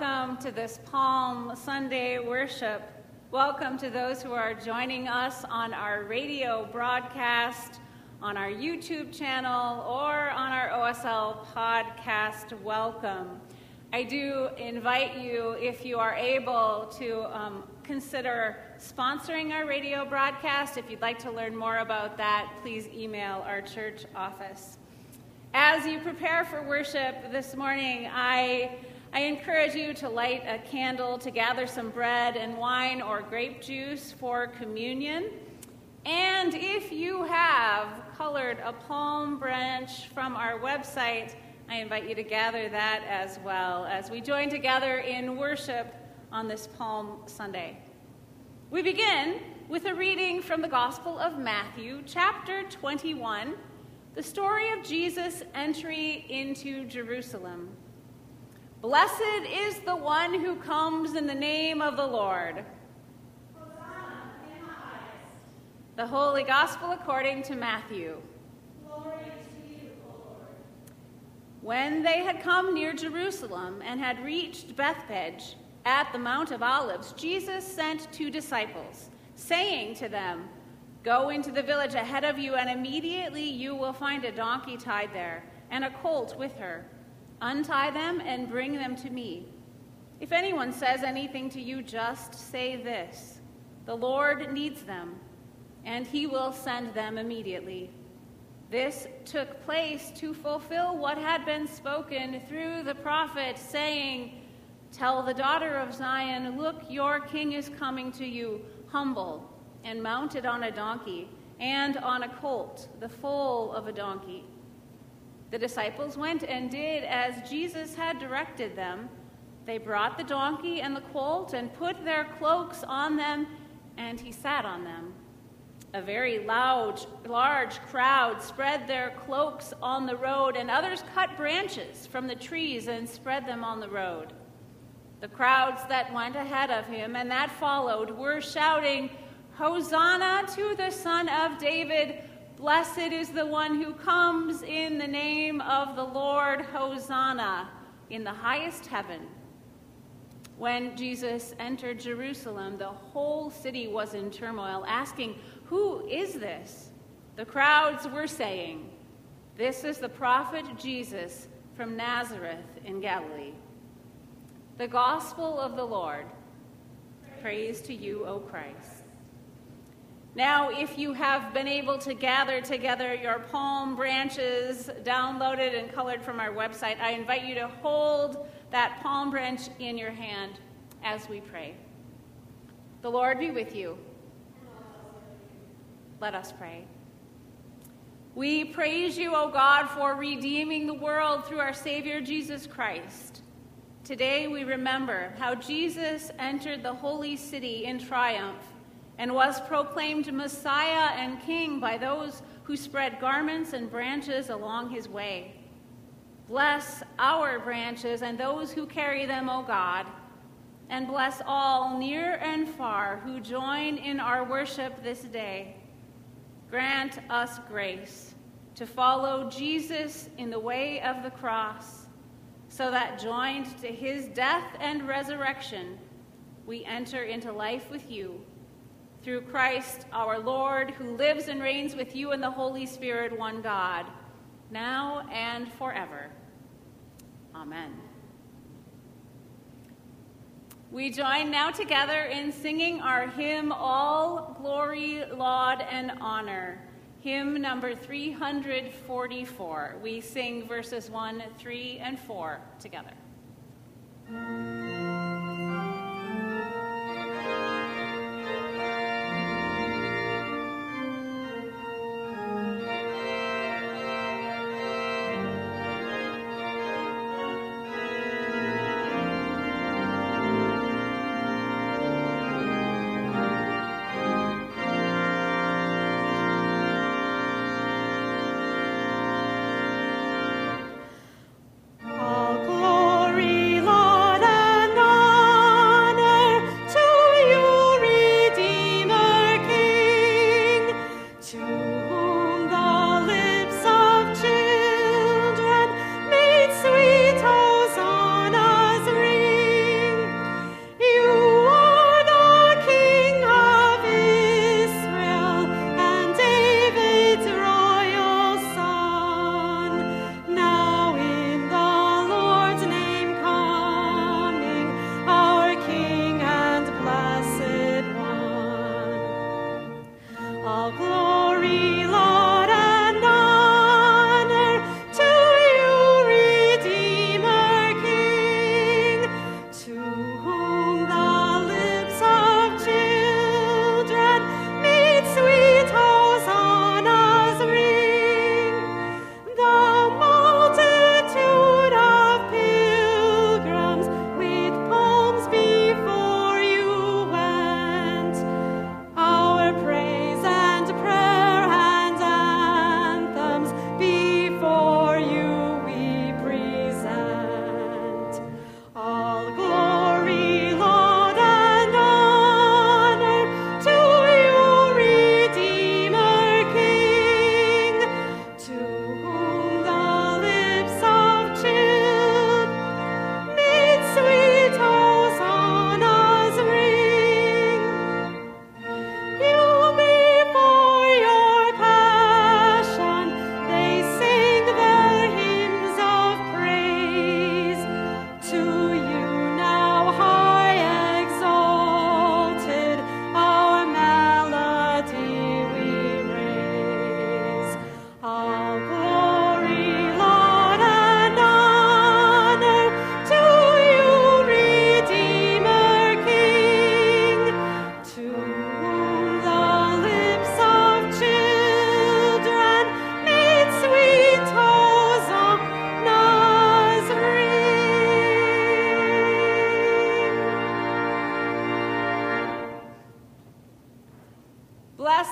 Welcome to this Palm Sunday worship. Welcome to those who are joining us on our radio broadcast, on our YouTube channel, or on our OSL podcast. Welcome. I do invite you, if you are able, to um, consider sponsoring our radio broadcast. If you'd like to learn more about that, please email our church office. As you prepare for worship this morning, I, I encourage you to light a candle, to gather some bread and wine or grape juice for communion. And if you have colored a palm branch from our website, I invite you to gather that as well as we join together in worship on this Palm Sunday. We begin with a reading from the Gospel of Matthew, chapter 21 the story of Jesus' entry into Jerusalem. Blessed is the one who comes in the name of the Lord. The Holy Gospel according to Matthew. Glory to you, when they had come near Jerusalem and had reached Bethphage at the Mount of Olives, Jesus sent two disciples, saying to them, Go into the village ahead of you, and immediately you will find a donkey tied there, and a colt with her. Untie them and bring them to me. If anyone says anything to you, just say this The Lord needs them, and he will send them immediately. This took place to fulfill what had been spoken through the prophet, saying, Tell the daughter of Zion, Look, your king is coming to you, humble and mounted on a donkey, and on a colt, the foal of a donkey. The disciples went and did as Jesus had directed them. They brought the donkey and the colt and put their cloaks on them, and he sat on them. A very loud, large crowd spread their cloaks on the road, and others cut branches from the trees and spread them on the road. The crowds that went ahead of him and that followed were shouting, Hosanna to the Son of David. Blessed is the one who comes in the name of the Lord. Hosanna in the highest heaven. When Jesus entered Jerusalem, the whole city was in turmoil, asking, Who is this? The crowds were saying, This is the prophet Jesus from Nazareth in Galilee. The gospel of the Lord. Praise to you, O Christ. Now, if you have been able to gather together your palm branches downloaded and colored from our website, I invite you to hold that palm branch in your hand as we pray. The Lord be with you. Let us pray. We praise you, O God, for redeeming the world through our Savior Jesus Christ. Today we remember how Jesus entered the holy city in triumph and was proclaimed Messiah and King by those who spread garments and branches along his way. Bless our branches and those who carry them, O God, and bless all near and far who join in our worship this day. Grant us grace to follow Jesus in the way of the cross, so that joined to his death and resurrection, we enter into life with you through Christ our Lord, who lives and reigns with you in the Holy Spirit, one God, now and forever. Amen. We join now together in singing our hymn, All Glory, Laud, and Honor, hymn number 344. We sing verses 1, 3, and 4 together.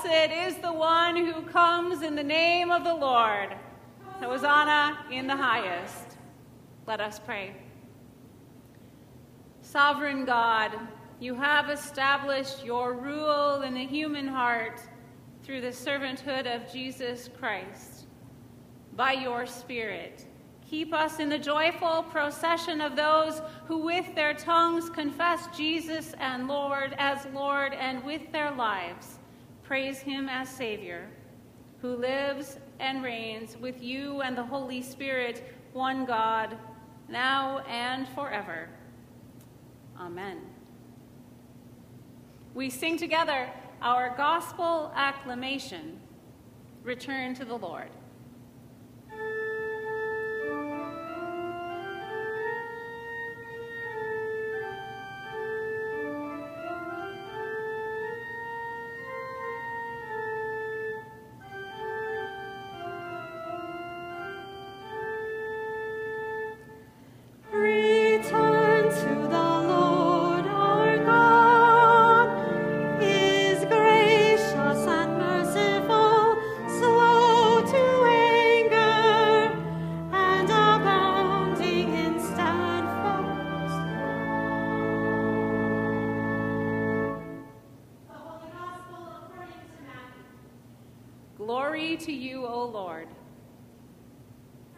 Blessed is the one who comes in the name of the Lord. Hosanna in the highest. Let us pray. Sovereign God, you have established your rule in the human heart through the servanthood of Jesus Christ. By your Spirit, keep us in the joyful procession of those who with their tongues confess Jesus and Lord as Lord and with their lives praise him as Savior, who lives and reigns with you and the Holy Spirit, one God, now and forever. Amen. We sing together our gospel acclamation Return to the Lord.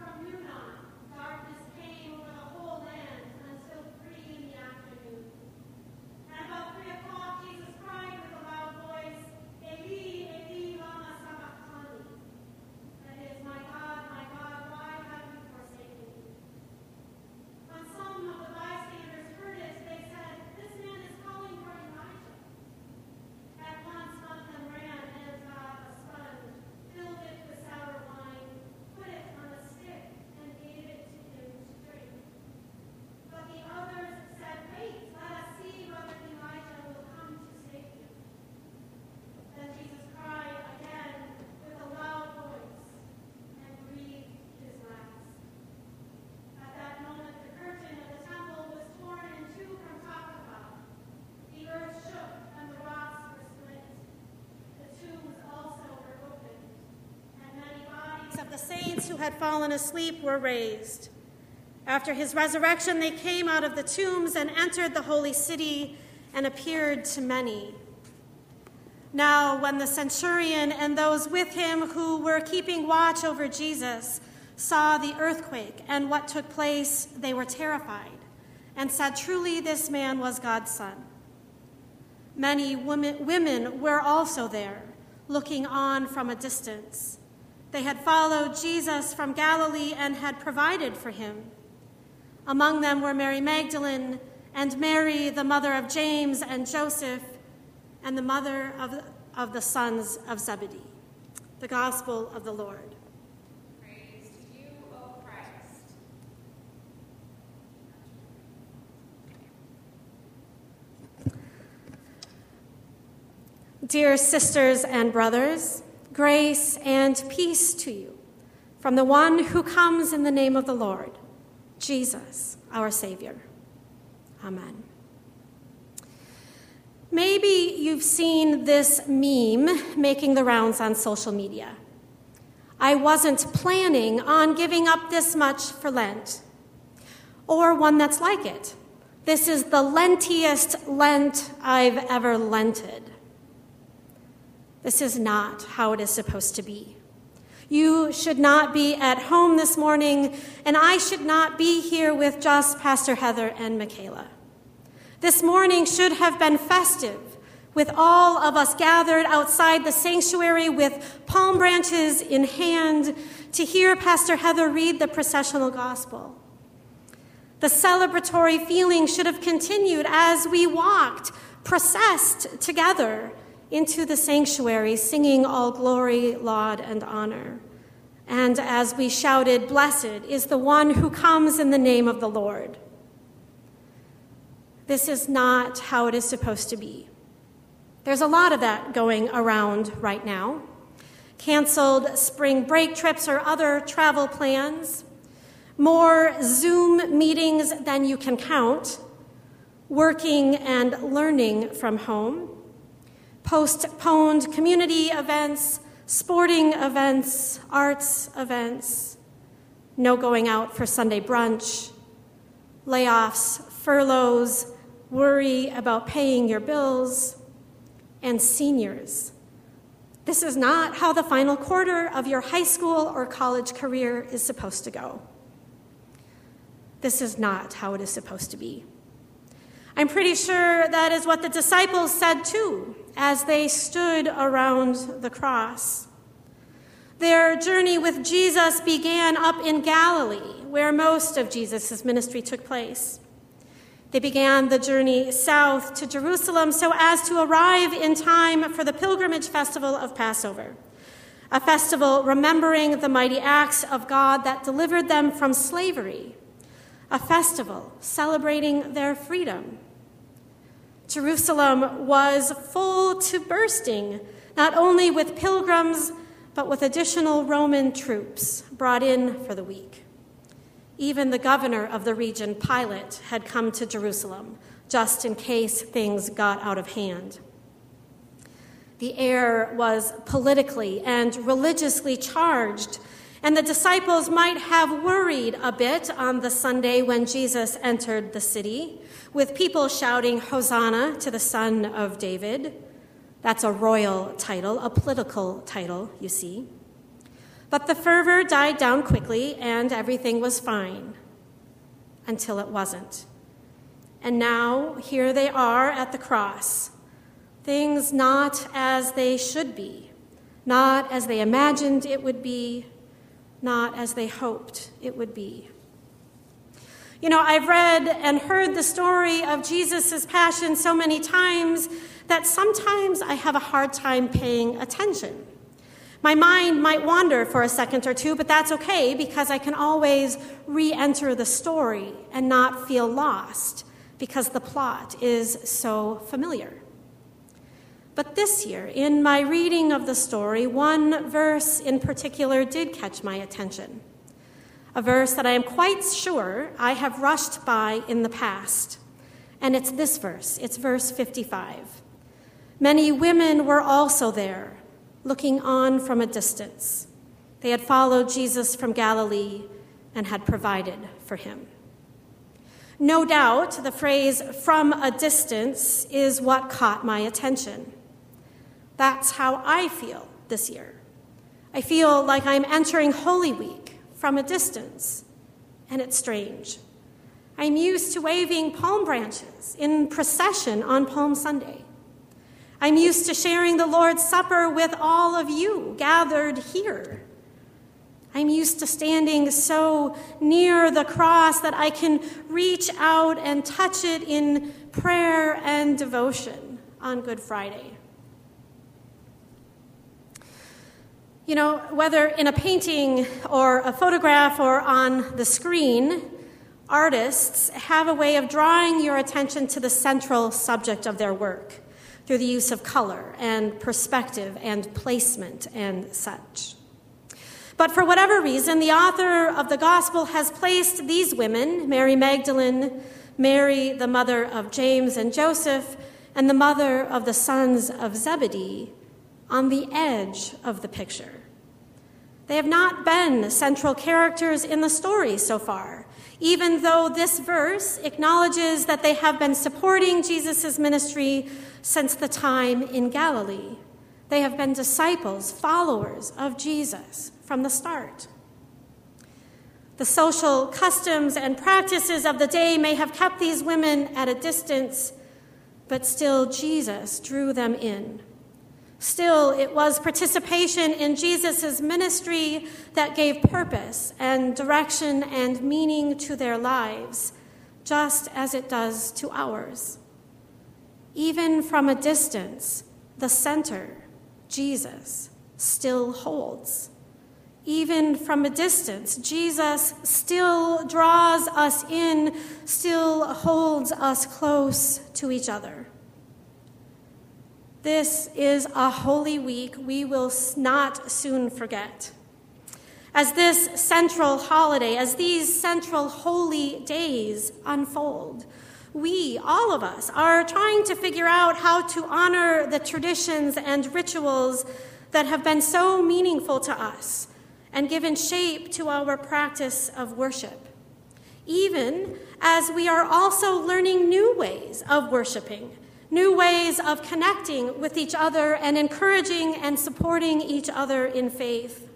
From noon on, darkness who had fallen asleep were raised. After his resurrection, they came out of the tombs and entered the holy city and appeared to many. Now, when the centurion and those with him who were keeping watch over Jesus saw the earthquake and what took place, they were terrified and said, Truly, this man was God's son. Many women, women were also there, looking on from a distance. They had followed Jesus from Galilee and had provided for him. Among them were Mary Magdalene and Mary, the mother of James and Joseph, and the mother of, of the sons of Zebedee. The Gospel of the Lord. Praise to you, O Christ. Dear sisters and brothers, grace, and peace to you from the one who comes in the name of the Lord, Jesus, our Savior. Amen. Maybe you've seen this meme making the rounds on social media. I wasn't planning on giving up this much for Lent. Or one that's like it. This is the lentiest Lent I've ever lented. This is not how it is supposed to be. You should not be at home this morning, and I should not be here with just Pastor Heather and Michaela. This morning should have been festive, with all of us gathered outside the sanctuary with palm branches in hand to hear Pastor Heather read the processional gospel. The celebratory feeling should have continued as we walked, processed together into the sanctuary, singing all glory, laud, and honor. And as we shouted, Blessed is the one who comes in the name of the Lord. This is not how it is supposed to be. There's a lot of that going around right now. Canceled spring break trips or other travel plans, more Zoom meetings than you can count, working and learning from home postponed community events, sporting events, arts events, no going out for Sunday brunch, layoffs, furloughs, worry about paying your bills, and seniors. This is not how the final quarter of your high school or college career is supposed to go. This is not how it is supposed to be. I'm pretty sure that is what the disciples said too as they stood around the cross. Their journey with Jesus began up in Galilee, where most of Jesus' ministry took place. They began the journey south to Jerusalem so as to arrive in time for the pilgrimage festival of Passover, a festival remembering the mighty acts of God that delivered them from slavery a festival celebrating their freedom. Jerusalem was full to bursting, not only with pilgrims, but with additional Roman troops brought in for the week. Even the governor of the region, Pilate, had come to Jerusalem just in case things got out of hand. The air was politically and religiously charged and the disciples might have worried a bit on the Sunday when Jesus entered the city, with people shouting, Hosanna to the Son of David. That's a royal title, a political title, you see. But the fervor died down quickly, and everything was fine until it wasn't. And now, here they are at the cross. Things not as they should be, not as they imagined it would be, not as they hoped it would be. You know, I've read and heard the story of Jesus' passion so many times that sometimes I have a hard time paying attention. My mind might wander for a second or two, but that's okay because I can always re enter the story and not feel lost because the plot is so familiar. But this year, in my reading of the story, one verse in particular did catch my attention. A verse that I am quite sure I have rushed by in the past. And it's this verse, it's verse 55. Many women were also there, looking on from a distance. They had followed Jesus from Galilee and had provided for him. No doubt the phrase from a distance is what caught my attention. That's how I feel this year. I feel like I'm entering Holy Week from a distance, and it's strange. I'm used to waving palm branches in procession on Palm Sunday. I'm used to sharing the Lord's Supper with all of you gathered here. I'm used to standing so near the cross that I can reach out and touch it in prayer and devotion on Good Friday. You know, whether in a painting or a photograph or on the screen, artists have a way of drawing your attention to the central subject of their work through the use of color and perspective and placement and such. But for whatever reason, the author of the gospel has placed these women, Mary Magdalene, Mary, the mother of James and Joseph, and the mother of the sons of Zebedee, on the edge of the picture. They have not been central characters in the story so far, even though this verse acknowledges that they have been supporting Jesus' ministry since the time in Galilee. They have been disciples, followers of Jesus from the start. The social customs and practices of the day may have kept these women at a distance, but still Jesus drew them in. Still, it was participation in Jesus' ministry that gave purpose and direction and meaning to their lives, just as it does to ours. Even from a distance, the center, Jesus, still holds. Even from a distance, Jesus still draws us in, still holds us close to each other. This is a holy week we will not soon forget. As this central holiday, as these central holy days unfold, we, all of us, are trying to figure out how to honor the traditions and rituals that have been so meaningful to us and given shape to our practice of worship, even as we are also learning new ways of worshiping, new ways of connecting with each other and encouraging and supporting each other in faith.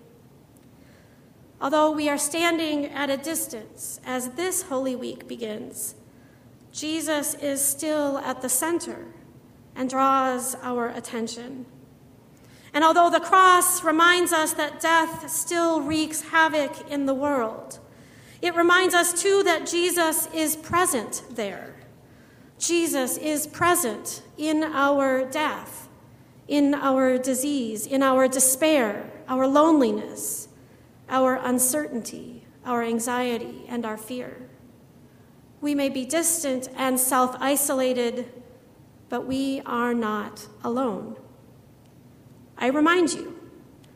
Although we are standing at a distance as this Holy Week begins, Jesus is still at the center and draws our attention. And although the cross reminds us that death still wreaks havoc in the world, it reminds us too that Jesus is present there. Jesus is present in our death, in our disease, in our despair, our loneliness, our uncertainty, our anxiety, and our fear. We may be distant and self isolated, but we are not alone. I remind you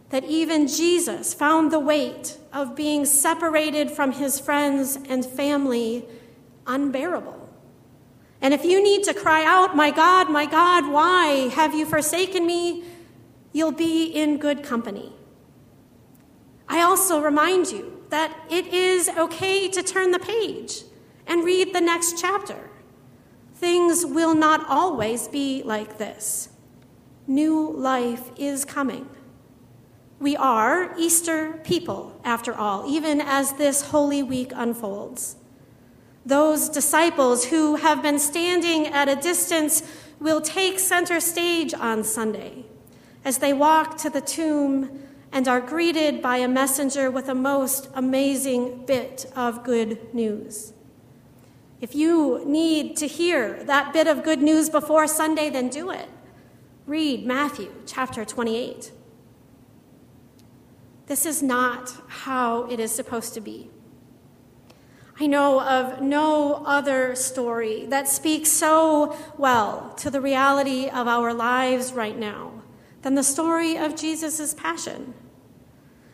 that even Jesus found the weight of being separated from his friends and family unbearable. And if you need to cry out, My God, my God, why have you forsaken me? You'll be in good company. I also remind you that it is okay to turn the page and read the next chapter. Things will not always be like this new life is coming. We are Easter people, after all, even as this Holy Week unfolds. Those disciples who have been standing at a distance will take center stage on Sunday as they walk to the tomb and are greeted by a messenger with a most amazing bit of good news. If you need to hear that bit of good news before Sunday, then do it. Read Matthew chapter 28. This is not how it is supposed to be. I know of no other story that speaks so well to the reality of our lives right now than the story of Jesus' passion.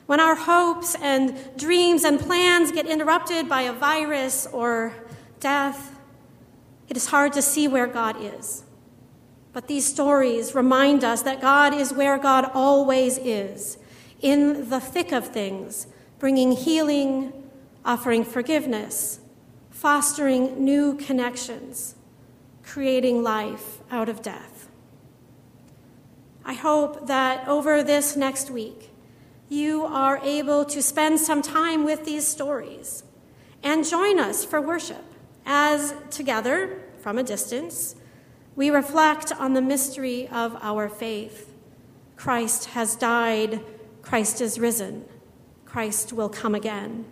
When our hopes and dreams and plans get interrupted by a virus or death, it is hard to see where God is. But these stories remind us that God is where God always is, in the thick of things, bringing healing, offering forgiveness, fostering new connections, creating life out of death. I hope that over this next week, you are able to spend some time with these stories and join us for worship as together, from a distance, we reflect on the mystery of our faith. Christ has died, Christ is risen, Christ will come again.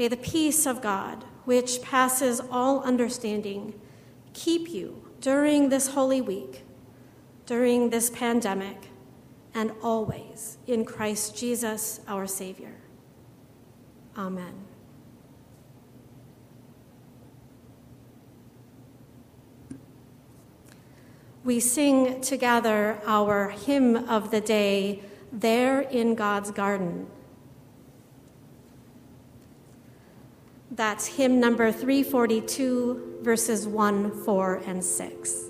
May the peace of God, which passes all understanding, keep you during this holy week, during this pandemic, and always in Christ Jesus, our Savior. Amen. we sing together our hymn of the day, There in God's Garden. That's hymn number 342, verses 1, 4, and 6.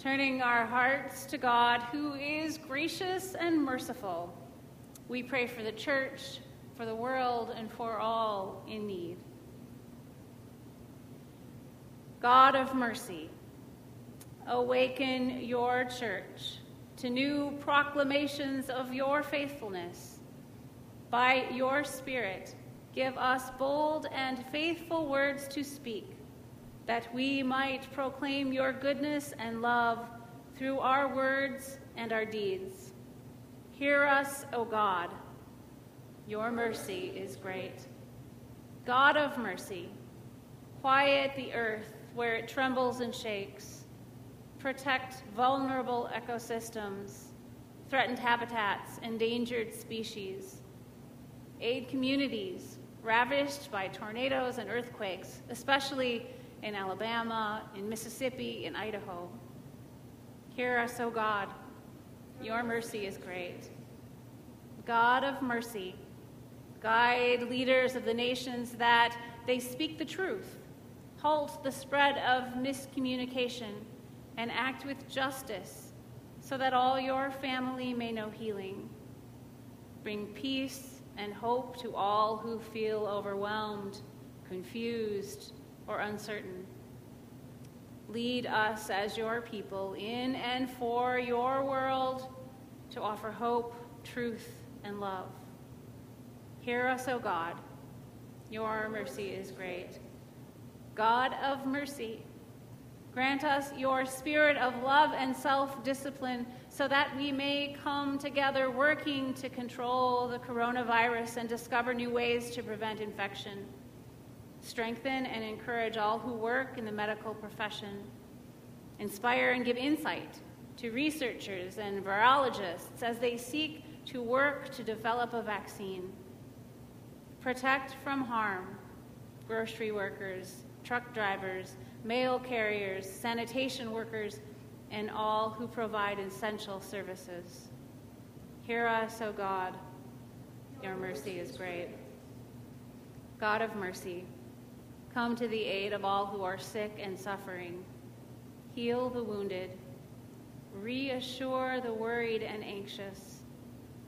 turning our hearts to God, who is gracious and merciful. We pray for the church, for the world, and for all in need. God of mercy, awaken your church to new proclamations of your faithfulness. By your Spirit, give us bold and faithful words to speak that we might proclaim your goodness and love through our words and our deeds. Hear us, O God. Your mercy is great. God of mercy, quiet the earth where it trembles and shakes. Protect vulnerable ecosystems, threatened habitats, endangered species. Aid communities ravaged by tornadoes and earthquakes, especially in Alabama, in Mississippi, in Idaho. Hear us, O God. Your mercy is great. God of mercy, guide leaders of the nations that they speak the truth, halt the spread of miscommunication, and act with justice so that all your family may know healing. Bring peace and hope to all who feel overwhelmed, confused, or uncertain. Lead us as your people in and for your world to offer hope, truth, and love. Hear us, O God. Your mercy is great. God of mercy, grant us your spirit of love and self discipline so that we may come together working to control the coronavirus and discover new ways to prevent infection strengthen and encourage all who work in the medical profession, inspire and give insight to researchers and virologists as they seek to work to develop a vaccine, protect from harm grocery workers, truck drivers, mail carriers, sanitation workers, and all who provide essential services. Hear us, O God. Your mercy is great. God of mercy, Come to the aid of all who are sick and suffering. Heal the wounded. Reassure the worried and anxious.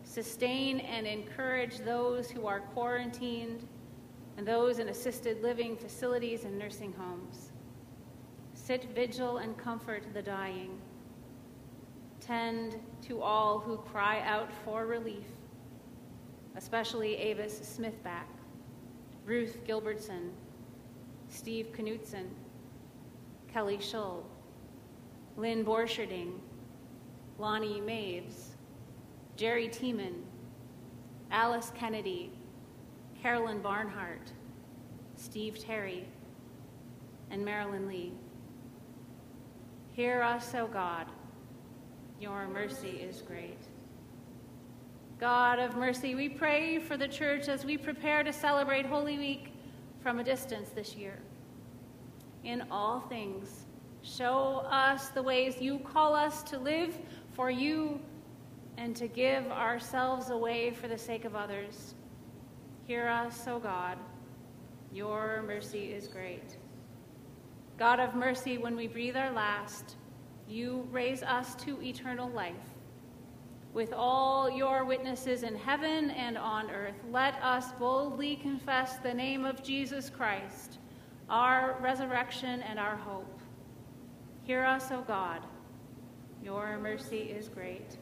Sustain and encourage those who are quarantined and those in assisted living facilities and nursing homes. Sit vigil and comfort the dying. Tend to all who cry out for relief, especially Avis Smithback, Ruth Gilbertson, Steve Knutson, Kelly Schull, Lynn Borcherding, Lonnie Maves, Jerry Tiemann, Alice Kennedy, Carolyn Barnhart, Steve Terry, and Marilyn Lee. Hear us, O God. Your mercy is great. God of mercy, we pray for the church as we prepare to celebrate Holy Week from a distance this year. In all things, show us the ways you call us to live for you and to give ourselves away for the sake of others. Hear us, O God. Your mercy is great. God of mercy, when we breathe our last, you raise us to eternal life. With all your witnesses in heaven and on earth, let us boldly confess the name of Jesus Christ, our resurrection and our hope. Hear us, O God. Your mercy is great.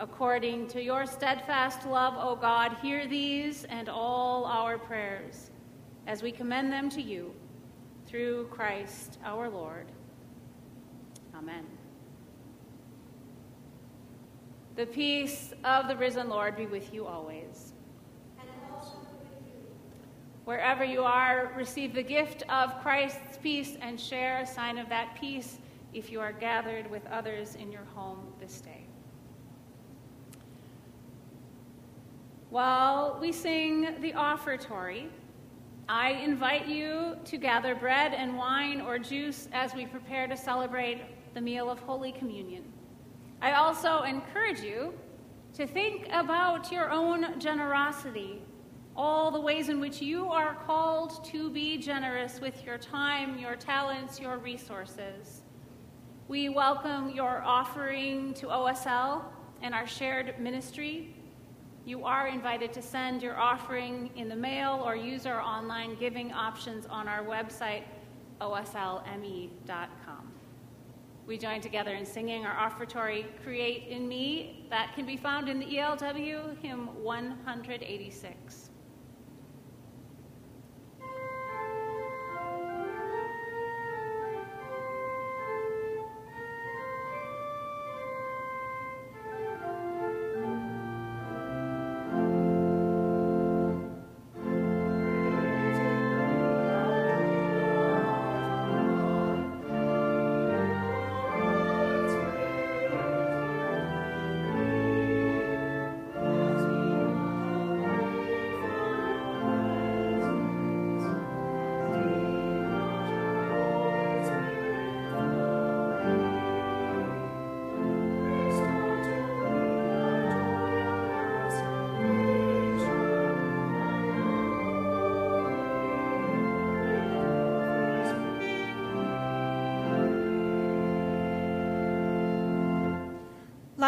According to your steadfast love, O God, hear these and all our prayers as we commend them to you through Christ our Lord. Amen. The peace of the risen Lord be with you always. Wherever you are, receive the gift of Christ's peace and share a sign of that peace if you are gathered with others in your home this day. While we sing the offertory, I invite you to gather bread and wine or juice as we prepare to celebrate the meal of Holy Communion. I also encourage you to think about your own generosity all the ways in which you are called to be generous with your time, your talents, your resources. We welcome your offering to OSL and our shared ministry. You are invited to send your offering in the mail or use our online giving options on our website, oslme.com. We join together in singing our offertory, Create in Me, that can be found in the ELW, hymn 186.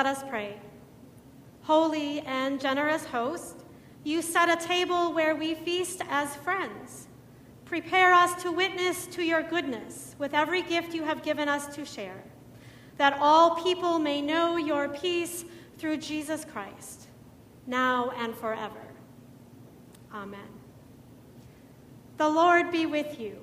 Let us pray. Holy and generous host, you set a table where we feast as friends. Prepare us to witness to your goodness with every gift you have given us to share, that all people may know your peace through Jesus Christ, now and forever. Amen. The Lord be with you.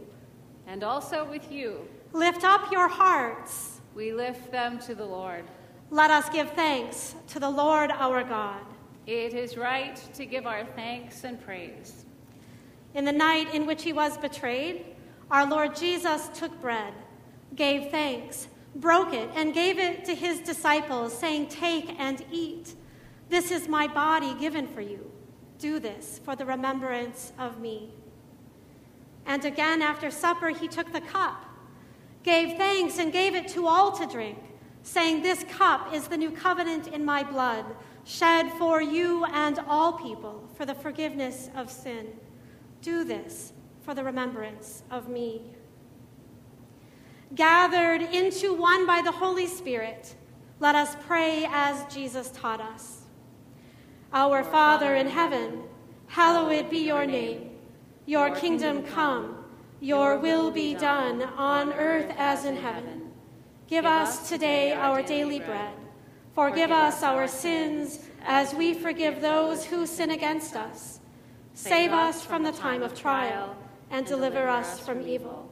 And also with you. Lift up your hearts. We lift them to the Lord. Let us give thanks to the Lord our God. It is right to give our thanks and praise. In the night in which he was betrayed, our Lord Jesus took bread, gave thanks, broke it, and gave it to his disciples, saying, Take and eat. This is my body given for you. Do this for the remembrance of me. And again, after supper, he took the cup, gave thanks, and gave it to all to drink saying, This cup is the new covenant in my blood, shed for you and all people for the forgiveness of sin. Do this for the remembrance of me. Gathered into one by the Holy Spirit, let us pray as Jesus taught us. Our Father in heaven, hallowed be your name. Your kingdom come, your will be done on earth as in heaven. Give us today our daily bread. Forgive us our sins as we forgive those who sin against us. Save us from the time of trial and deliver us from evil.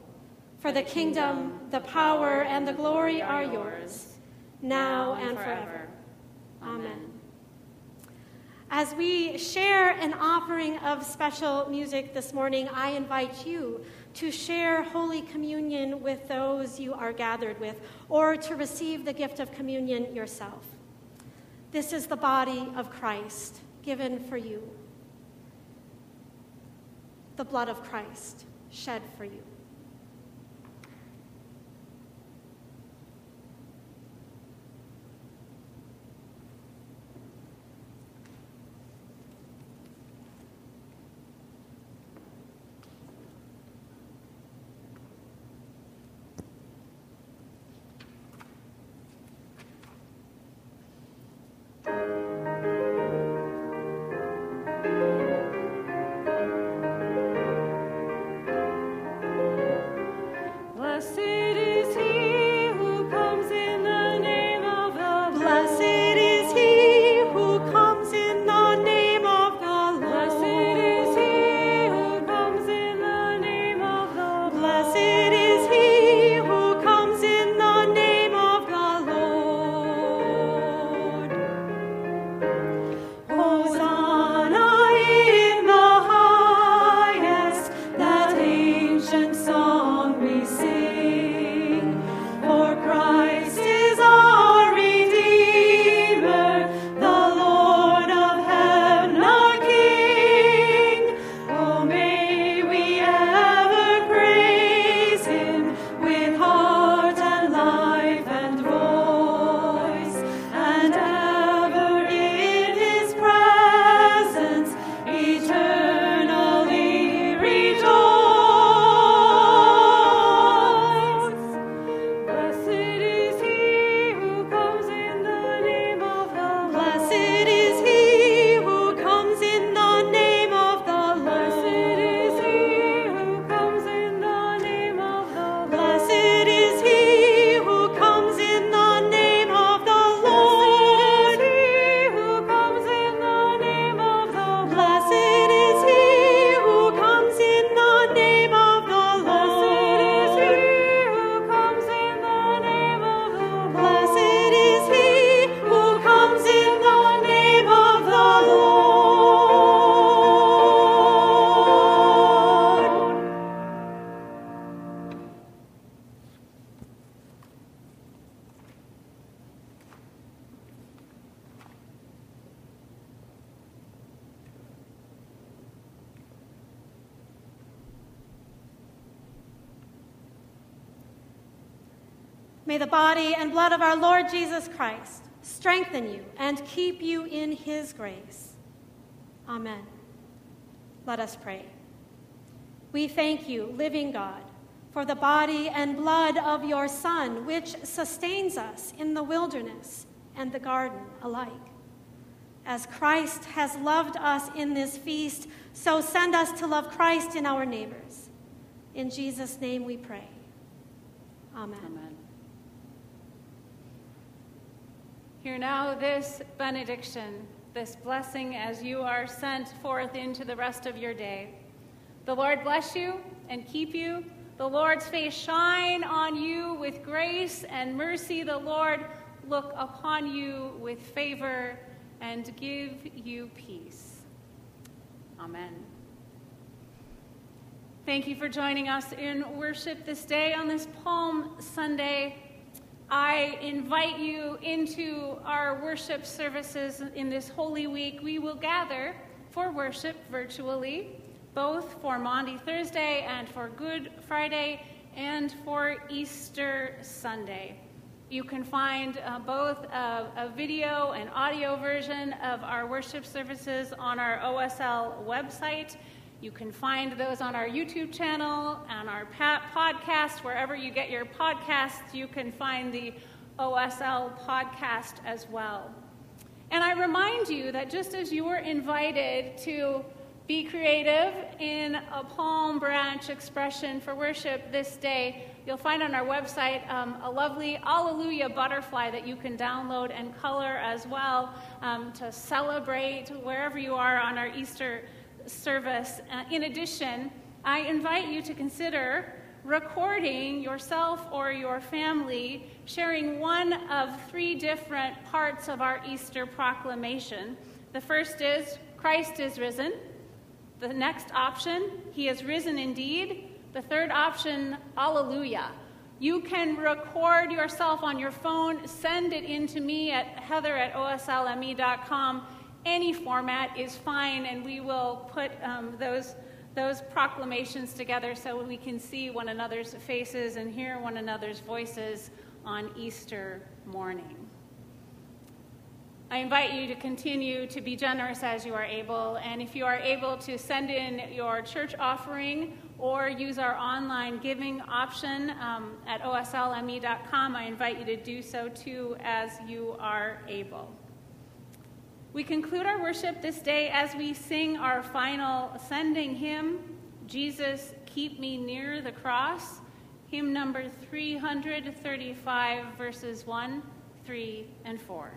For the kingdom, the power, and the glory are yours, now and forever. Amen. As we share an offering of special music this morning, I invite you to share Holy Communion with those you are gathered with, or to receive the gift of communion yourself. This is the body of Christ given for you, the blood of Christ shed for you. May the body and blood of our Lord Jesus Christ strengthen you and keep you in his grace. Amen. Let us pray. We thank you, living God, for the body and blood of your Son, which sustains us in the wilderness and the garden alike. As Christ has loved us in this feast, so send us to love Christ in our neighbors. In Jesus' name we pray. Amen. Amen. Hear now this benediction, this blessing as you are sent forth into the rest of your day. The Lord bless you and keep you. The Lord's face shine on you with grace and mercy. The Lord look upon you with favor and give you peace. Amen. Thank you for joining us in worship this day on this Palm Sunday. I invite you into our worship services in this Holy Week. We will gather for worship virtually, both for Maundy Thursday and for Good Friday and for Easter Sunday. You can find uh, both a, a, video and audio version of our worship services on our OSL website. You can find those on our YouTube channel and our podcast. Wherever you get your podcasts, you can find the OSL podcast as well. And I remind you that just as you were invited to be creative in a palm branch expression for worship this day, You'll find on our website um, a lovely Alleluia butterfly that you can download and color as well um, to celebrate wherever you are on our Easter service. Uh, in addition, I invite you to consider recording yourself or your family sharing one of three different parts of our Easter proclamation. The first is Christ is risen. The next option, He is risen indeed. The third option, Alleluia. You can record yourself on your phone, send it in to me at heather at oslme.com. Any format is fine, and we will put um, those, those proclamations together so we can see one another's faces and hear one another's voices on Easter morning. I invite you to continue to be generous as you are able, and if you are able to send in your church offering or use our online giving option um, at oslme.com. I invite you to do so too as you are able. We conclude our worship this day as we sing our final ascending hymn, Jesus, Keep Me Near the Cross, hymn number 335, verses 1, 3, and 4.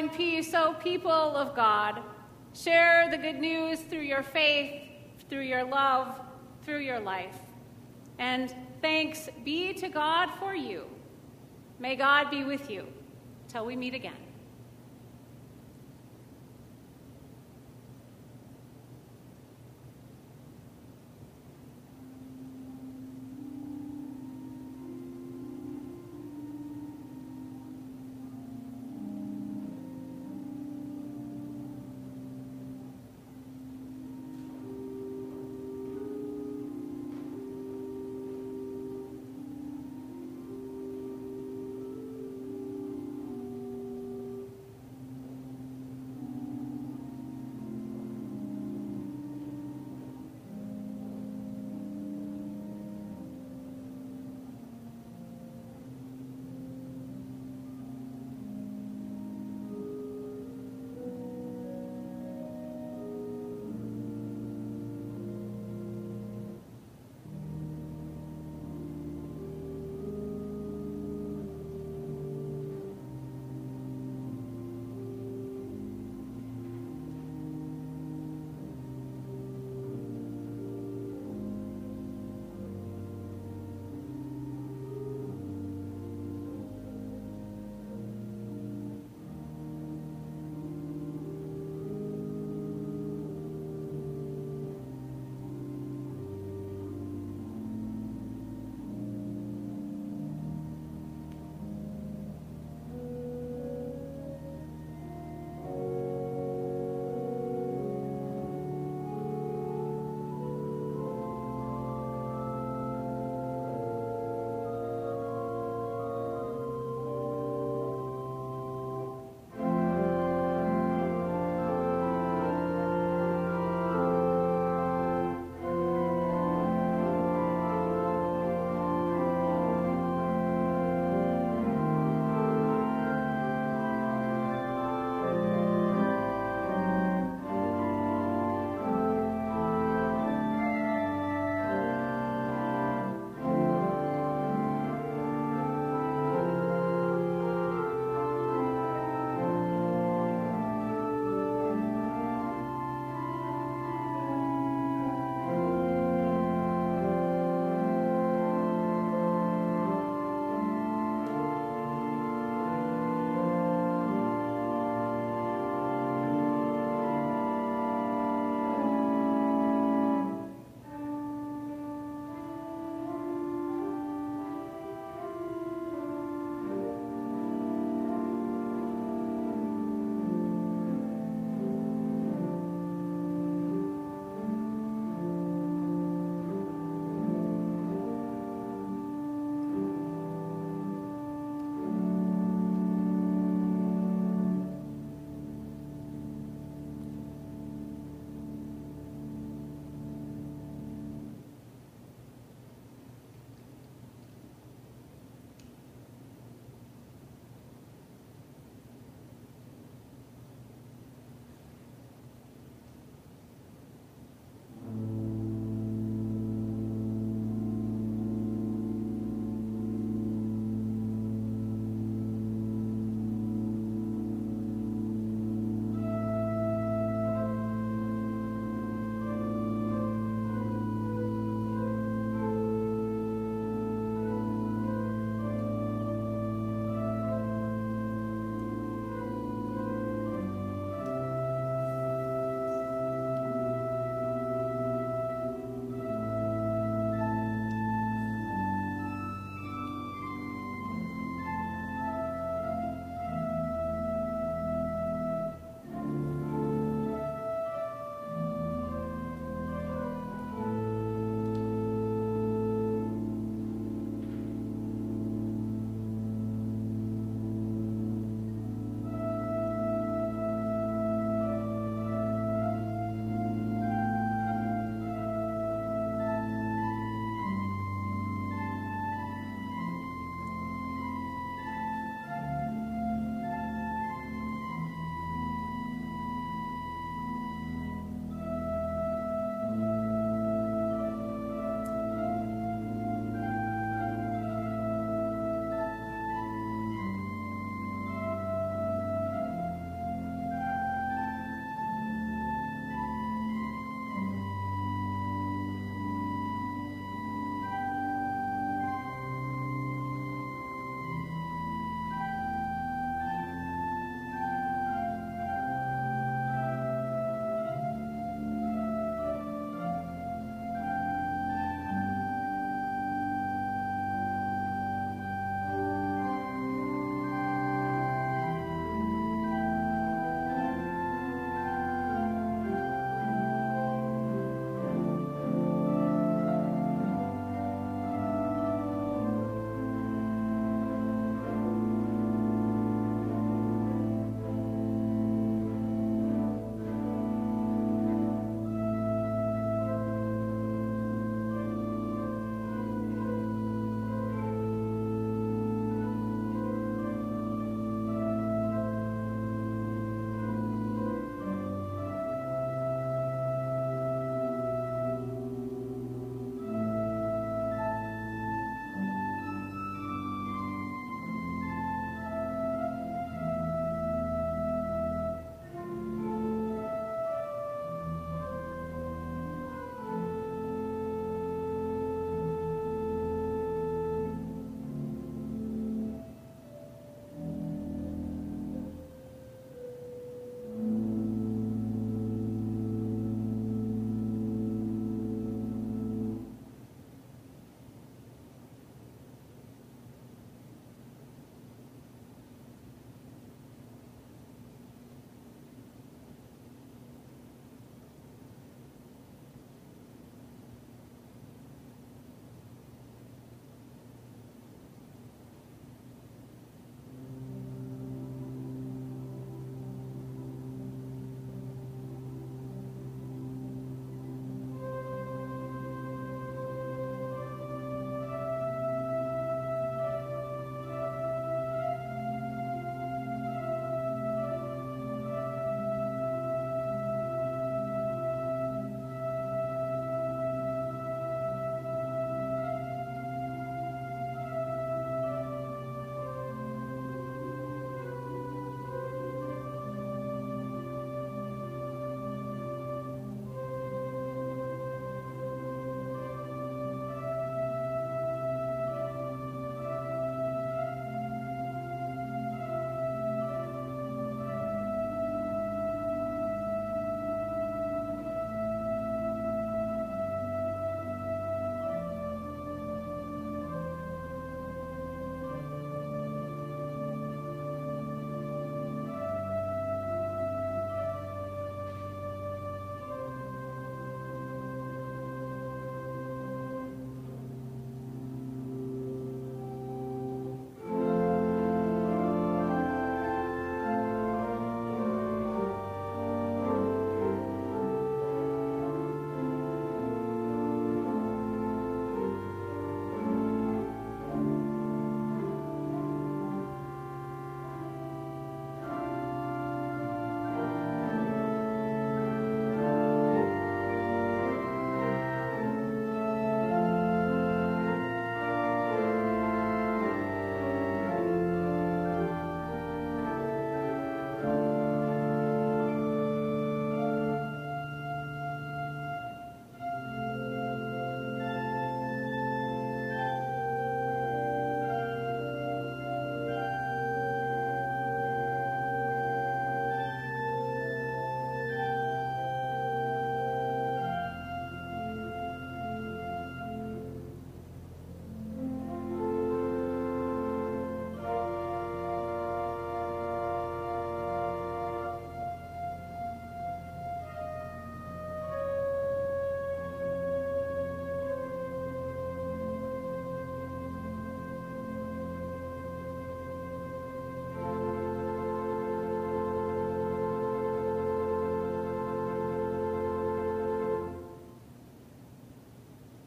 In peace, O people of God. Share the good news through your faith, through your love, through your life. And thanks be to God for you. May God be with you till we meet again.